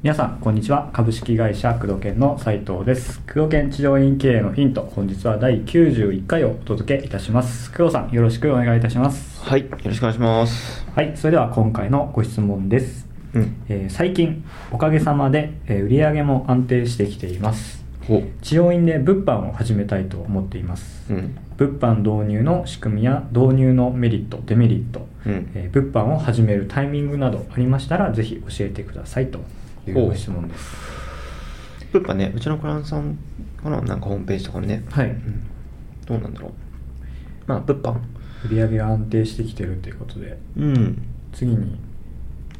皆さんこんにちは株式会社工藤研の斉藤です工藤研治療院経営のヒント本日は第91回をお届けいたします工藤さんよろしくお願いいたしますはい、よろしくお願いします。はいそれでは今回のご質問です、うん。えー最近おかげさまで、えー売上も安定してきていますほ治療院で物販を始めたいと思っていますう。うん。物販導入の仕組みや導入のメリットデメリット、うん。えー物販を始めるタイミングなどありましたらぜひ教えてくださいというご質問ですやっぱね、うちのクラントさんかな、なんかホームページとかにね、はい、うん、どうなんだろう。まあ、物販。売り上げが安定してきてるということでうん。次に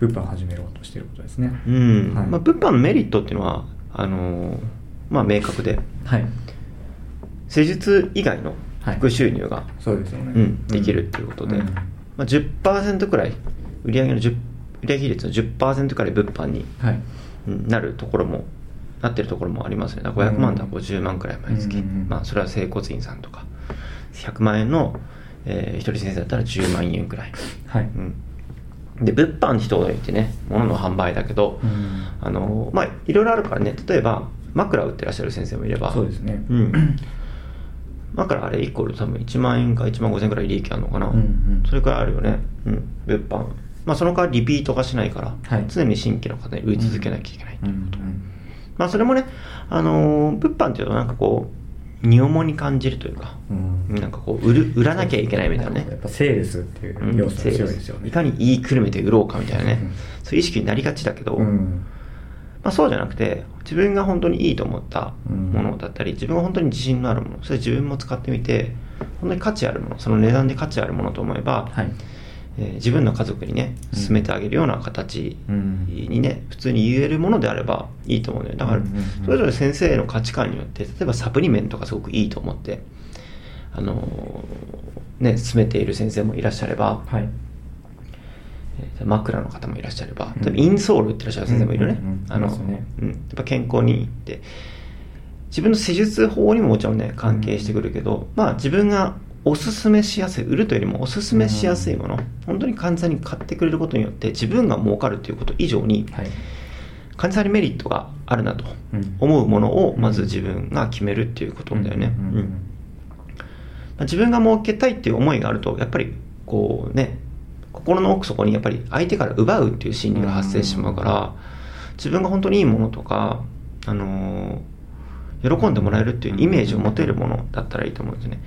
物販を始めようとしていることですねうん。はいまあ、物販のメリットっていうのは、あのーまあ、明確で、はい施術以外のはい副収入が、そうですよね。うん、できるっていうことで、うん。まあ、10%くらい、売上の10、売上比率の10%くらい物販にはい。うんなるところもなってるところもありますね。だから500万だったら50万くらい毎月、まあそれは整骨院さんとか。100万円の、えー一人先生だったら10万円くらい、はい。うん、で物販人がいてね物の販売だけど、うん。あのまあいろいろあるからね。例えば枕売ってらっしゃる先生もいれば。そうですね。うん 枕あれ1個売ると多分1万円か1万5千円くらい利益あるのかな、うんうん。それくらいあるよね、うん、物販。まあその代わりリピートがしないから、はい。常に新規の方に売り続けなきゃいけない、うんうんまあそれもね、あのー物販っていうとなんかこう荷重に感じるというか、うん。なんかこう売る売らなきゃいけないみたいなね。やっぱセールスっていううん要素が強いですよね。いかに言いくるめて売ろうかみたいなね、うん。そういう意識になりがちだけど、うんまあ、そうじゃなくて自分が本当にいいと思ったものだったり、自分が本当に自信のあるものそれ自分も使ってみて本当に価値あるものその値段で価値あるものと思えば、はい。えー自分の家族にねうん進めてあげるような形うん。にね普通に言えるものであればいいと思うんだよ。だからうんうんうん。それぞれ先生の価値観によって例えばサプリメントがすごくいいと思ってあのーね進めている先生もいらっしゃれば、はい。えー枕の方もいらっしゃればうん。インソール売ってらっしゃる先生もいるね、うんうんうん。あのうん、やっぱ健康にいいって。自分の施術法にももちろんね関係してくるけど、まあ自分がおすすめしやすい売るというよりもおすすめしやすいもの、本当に患者さんに買ってくれることによって自分が儲かるということ以上にはい。患者さんにメリットがあるなとうん。思うものをまず自分が決めるっていうことだよね、自分が儲けたいっていう思いがあるとやっぱりこうね心の奥底にやっぱり相手から奪うっていう心理が発生してしまうから自分が本当にいいものとかあのー喜んでもらえるっていうイメージを持てるものだったらいいと思うんですね。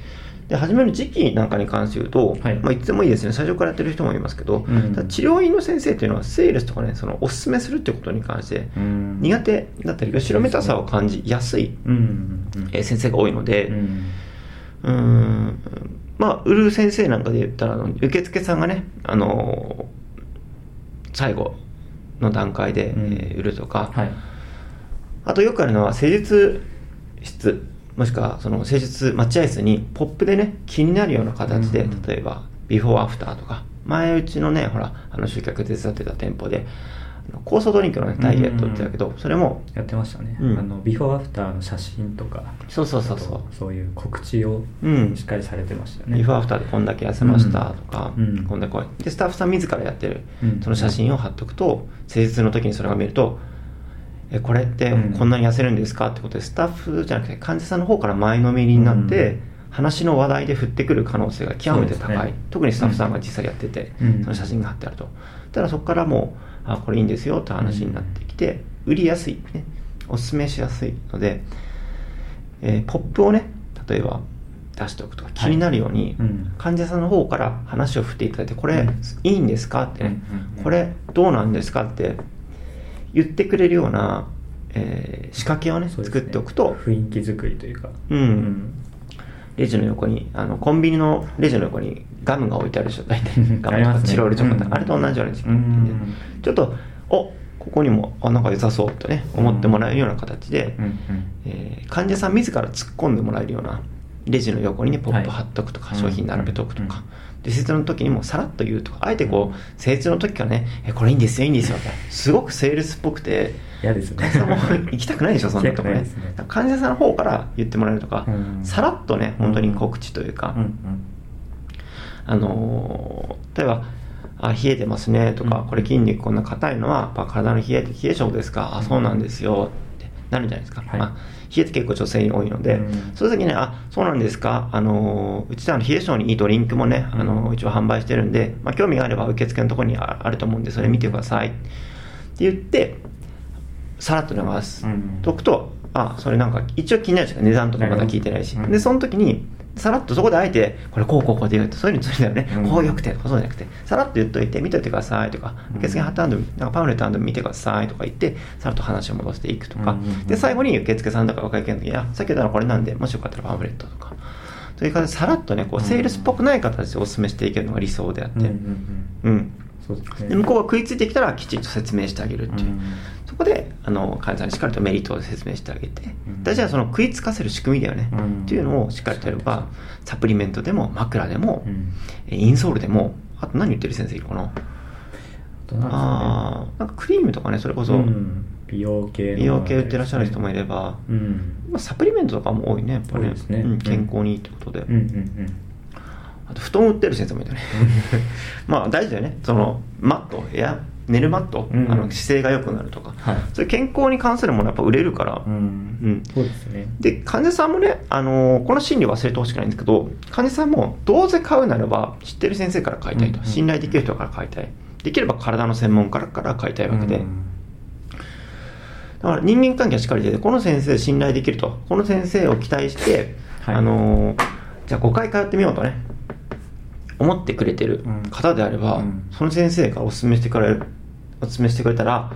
で始める時期なんかに関して言うと、はい。いまあ、いつでもいいですね。最初からやってる人もいますけど、うん。治療院の先生っていうのはセールスとかねそのおすすめするってことに関してうん。苦手だったり後ろめたさを感じやすい、うん。えー先生が多いので、ううんーんまあ売る先生なんかで言ったら受付さんがねあのー最後の段階で、うん。えー売るとか、はい。あとよくあるのは施術室。もしくはその施術待合室にポップでね気になるような形で、うん。例えばビフォーアフターとか。前うちのねほらあの集客手伝ってた店舗で酵素ドリンクの、ね、ダイエットって言ったけど、それもやってましたね、うん。あのビフォーアフターの写真とかそうそうそうそう。そういう告知をうん。しっかりされてましたよね、ビフォーアフターでこんだけ痩せましたとか、うん。こんだけでスタッフさん自らやってるうん。その写真を貼っとくと施術の時にそれが見るとえこれってうん。こんなに痩せるんですかってことでスタッフじゃなくて患者さんの方から前のめりになって、うん。話の話題で振ってくる可能性が極めて高い、ね。特にスタッフさんが実際やってて、うん。その写真が貼ってあると。ただそこからもうあこれいいんですよって話になってきて、売りやすい、ね、おすすめしやすいので、えーポップをね例えば出しておくとか気になるように、うん。患者さんの方から話を振っていただいてこれうん。いいんですかってね、これどうなんですかって言ってくれるような、えー仕掛けをね作っておくと、雰囲気作りというか。うんレジの横にあのコンビニのレジの横にガムが置いてあるでしょ大体。ガムとかチロルチョコとか、うん。あれと同じような時期うん。ちょっとおここにもあなんか良さそうとね思ってもらえるような形で、えー患者さん自ら突っ込んでもらえるようなレジの横にねポップ貼っとくとか、はい商品並べとくとか、うん。で施術の時にもさらっと言うとかあえてこう施術の時からねえこれいいんですよいいんですよすごくセールスっぽくて嫌ですね。患者さんも行きたくないでしょ そんなとこね。患者さんの方から言ってもらえるとか、うん。さらっとね本当に告知というか、あのー例えばあ冷えてますねとか、うん。これ筋肉こんな硬いのはやっぱ体の冷えて冷え性ですか、あそうなんですよなるじゃないですか、はい。まあ、冷えって結構女性に多いので、うん。そういう時にねあそうなんですか。あのーうちではあの冷え性にいいドリンクもね、あのー一応販売してるんで、まあ、興味があれば受付のところにああると思うんでそれ見てくださいって言ってさらっと流す。うん。とくと、あそれなんか一応気になるじゃん値段とかまだ聞いてないし、うんでその時にさらっとそこであえてこれこうこうこうって言うとそういうのついてるね、うん。こうよくてそうじゃなくてさらっと言っといて見といてくださいとかうん受付貼ってあるのなんかパンフレット見てくださいとか言ってさらっと話を戻していくとか、で最後に受付さんとかお会計の時にあさっき言ったのこれなんでもしよかったらパンフレットとか。そういう感じでさらっとねこうセールスっぽくない形でお勧めしていけるのが理想であって、うんうんうんうん。そうですね。で向こうが食いついてきたらきちんと説明してあげるっていう、うんそこであの患者さんにしっかりとメリットを説明してあげて、うん。大事なその食いつかせる仕組みだよね、うん。っていうのをしっかりとやればサプリメントでも枕でも、うん。えインソールでもあと何言ってる先生いるかな？なね？あーなんかクリームとかねそれこそ、うん。美容系の美容系売ってらっしゃる人もいれば、うん。まあ、サプリメントとかも多いねやっぱね。ね。うん。健康にいいってことで、うんうんうん。あと布団売ってる先生もいたね。まあ大事だよね。そのマットエア寝るマット、うん。あの姿勢が良くなるとか、はい。そういう健康に関するものやっぱ売れるから、うん。うん。そうですね。で患者さんもね、あのーこの心理忘れてほしくないんですけど患者さんもどうせ買うならば知ってる先生から買いたいと、信頼できる人から買いたい。できれば体の専門家から買いたいわけで、うん。だから人間関係はしっかりでこの先生信頼できると。この先生を期待して、はい。あのーじゃあ5回通ってみようとね思ってくれてる方であれば、うん。その先生がお勧めしてくれるお勧めしてくれたら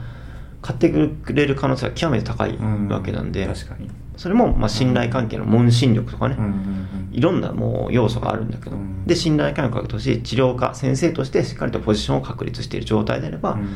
買ってくれる可能性は極めて高いわけなんで、確かに。それもまあ信頼関係の問診力とかね、うん。うん。いろんなもう要素があるんだけど、うん。で信頼関係として治療家先生としてしっかりとポジションを確立している状態であれば、うん。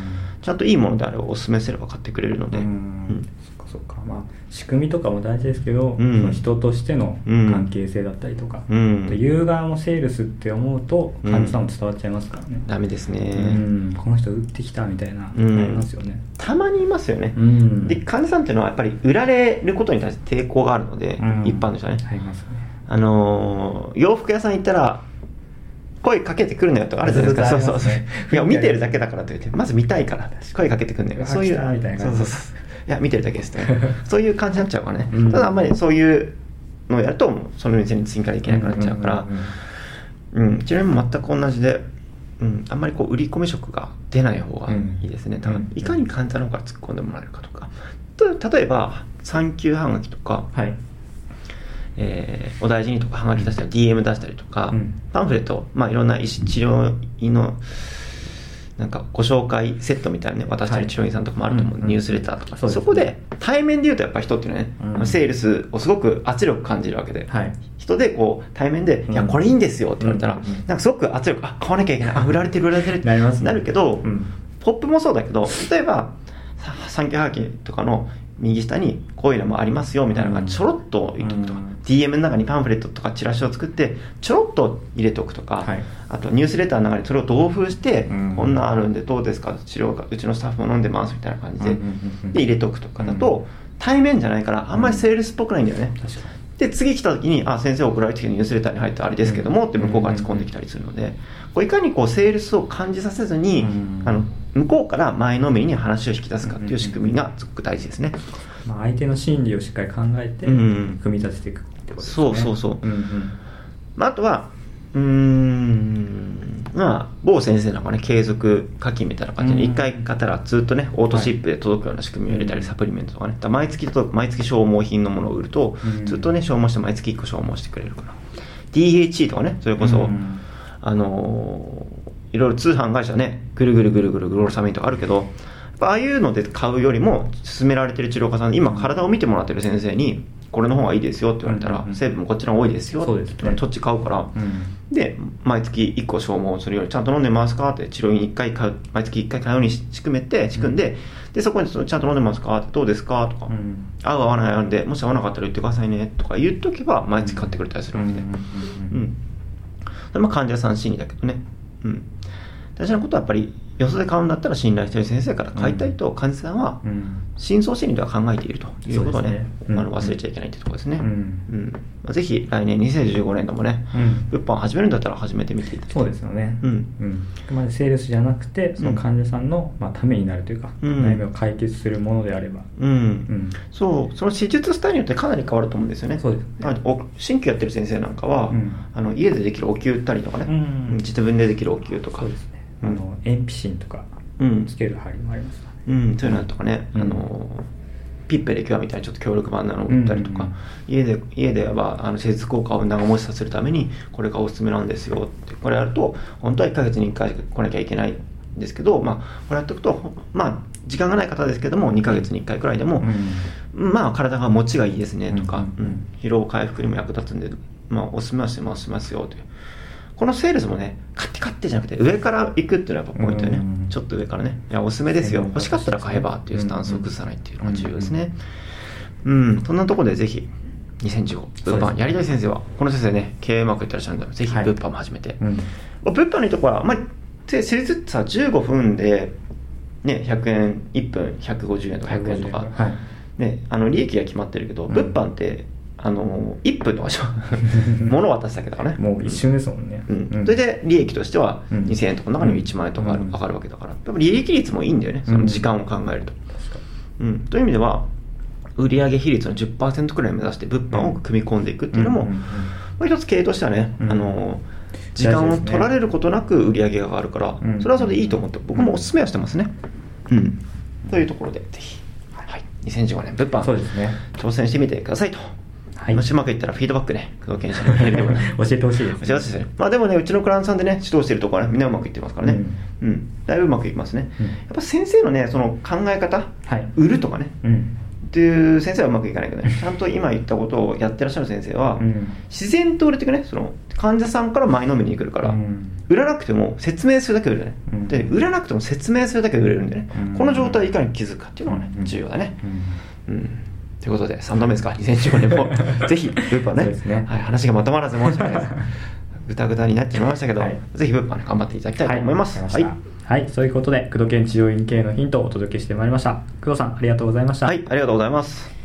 ちゃんといいものであればお勧めすれば買ってくれるので、うん。うんそっか。まあ仕組みとかも大事ですけど、うん。その人としてのうん。関係性だったりとか、うん。あと言う側もセールスって思うとうん。患者さんも伝わっちゃいますからね、ダメですね、うん。この人売ってきたみたいな、うん。ありますよね。たまにいますよね、うん。で患者さんっていうのはやっぱり売られることに対して抵抗があるので、うん。一般の人はね、ありますね。あのー洋服屋さん行ったら声かけてくるのよとかあるじゃないですか。そうそうそう。いや、見てるだけだからと言って、まず見たいから、声かけてくるのよ。そういう。来たみたいなそうそうそう。いや、見てるだけですね。そういう感じになっちゃうからね。うん。ただ、あんまりそういうのをやると、もうその店に次から行けなくなっちゃうから。うんうんうん、うん、ちなみに全く同じで、うん、あんまりこう売り込み色が出ない方がいいですね。うん。いかに患者の方から突っ込んでもらえるかとか。と例えば、産休はがきとか、はい。えーお大事にとかはがき出したり DM 出したりとか、うん。パンフレット、まあ、いろんな医師治療院のなんかご紹介セットみたいなね渡したりはい治療院さんとかもあると思う、うんうんニュースレターとか、そうですね。そこで対面で言うとやっぱ人っていうのはね、うん。セールスをすごく圧力感じるわけで、はい。人でこう対面で「うん。いやこれいいんですよ」って言われたら、うんうんうん。なんかすごく圧力あ買わなきゃいけない。あ売られてる売られてるってなりますね。なるけど、うん。ポップもそうだけど例えばさ産休はがきとかの右下にこういうのもありますよみたいなのがちょろっと言っとくとか、うん。DM の中にパンフレットとかチラシを作ってちょろっと入れておくとか、はい。あとニュースレターの中にそれを同封して、うん。こんなんあるんでどうですか？治療がうちのスタッフも飲んでますみたいな感じで,、で入れておくとかだと、対面じゃないからあんまりセールスっぽくないんだよね、で次来た時に「あ先生送られてきたニュースレターに入ったあれですけども」って向こうから突っ込んできたりするのでこういかにこうセールスを感じさせずに、うんあの向こうから前のめりに話を引き出すかっていう仕組みがすごく大事ですね。まあ、相手の心理をしっかり考えてうん。組み立てていくってことですね。そうそうそう。うんうん。まあ、あとはうーん。まあ某先生なんかね継続課金みたいな感じでうん。一回買ったらずっとねオートシップで届くような仕組みを入れたり、はいサプリメントとかね毎月届く毎月消耗品のものを売ると、うん。ずっとね消耗して毎月1個消耗してくれるから。DHE とかねそれこそ、うん。あのーいろいろ通販会社ねぐるぐるぐるぐるグローサミンとかあるけどああいうので買うよりも勧められてる治療家さんで今体を見てもらってる先生にこれの方がいいですよって言われたら、うんうんうん。成分もこっちの方が多いですよそうですね。そっち買うから、うん。で毎月1個消耗するよりちゃんと飲んでますかって治療院1回買う毎月1回買うように仕組めて仕組んで、でそこにちゃんと飲んでますかってどうですか？とか、うん。合う合わないあるんでもし合わなかったら言ってくださいねとか言っとけば毎月買ってくれたりするわけで、うんまあ患者さん心理だけどね、うん、大事なことはやっぱりよそで買うんだったら信頼している先生から買いたいと患者さんはうん深層心理では考えているということをねねうんあの忘れちゃいけないというところですね、うん。うん。まあぜひ来年2015年度もね、うん。物販始めるんだったら始めてみていただきたい。そうですよね、うん。あくまでセールスじゃなくてその患者さんの、まあ、ためになるというか、うん。悩みを解決するものであれば、うん。うん。そう。その手術スタイルによってかなり変わると思うんですよね。そうですね。あお鍼灸やってる先生なんかは、うん。あの家でできるお灸打ったりとかね、うん。自分でできるお灸とか。そうですね、うん。あの鉛筆芯とかうん。つける針もありますね、うん、そういうのとかね、うん。あのピッペで今日みたいにちょっと強力版なのを売ったりとか、うん。うん家で家ではあの施術効果を長持ちさせるためにこれがおすすめなんですよってこれやると本当は1ヶ月に1回来なきゃいけないんですけど、まあ、これやっておくとまあ時間がない方ですけども2ヶ月に1回くらいでも、まあ体が持ちがいいですねとか、うんうん。うん。うん疲労回復にも役立つんで、まあ、おすすめはしますしますよというこのセールスもね買って買ってじゃなくて上から行くっていうのはやっぱポイントでね、うん。ちょっと上からね。いやおすすめですよ。欲しかったら買えばっていうスタンスを崩さないっていうのが重要ですね。うん、そんなところでぜひ2015物販やりたい先生はこの先生ね経営うまくいってらっしゃるんでぜひはい。物販も始めて、物販のいいとこは、まあ、せ施術ってさ15分で、ね、100円1分150円とか100円とか、はい。ね、あの利益が決まってるけど、うん。物販ってあの1分とかでしょ物渡すだけだからね。もう一瞬ですもんね、うん。うん。それで利益としてはうん。2000円とかの中には1万円とか上がるわけだから。やっぱ利益率もいいんだよね。その時間を考えると、確かうん、という意味では売上比率の10%くらいを目指して物販を組み込んでいくっていうのも、う一つ経営としてはね、うん。あの時間を取られることなく売り上げが上がるから、うん。それはそれでいいと思って僕もおすすめはしてますね、うん、というところでぜひ、はい、2015年物販そうですね。挑戦してみてくださいと、はい。もしうまくいったらフィードバックね工藤研修のメールでもね 教えてほしいです教えてほしい。ですねまあでもねうちのクライアントさんでね指導してるところはねみんなうまくいってますからね。うん、だいぶうまくいきますね、うん。やっぱ先生のねその考え方、はい。売るとかね。うん。っていう先生はうまくいかないけどね。ちゃんと今言ったことをやってらっしゃる先生は、うん。自然と売れていくねその患者さんから前のめりに来るから、うん。売らなくても説明するだけ売れるね、うん。で売らなくても説明するだけで売れるんでね、うん。この状態をいかに気づくかっていうのがね、うん。重要だね、うん。うんということで3度目ですか？2015年も。ぜひ物販ね。ね。はい、話がまとまらず申し訳ない。ですぐたぐたになってしまいましたけど、はい。ぜひ物販ね頑張っていただきたいと思います。はい、わかりました。はい、そういうことで、工藤研治療院系のヒントをお届けしてまいりました。工藤さん、ありがとうございました。はい、ありがとうございます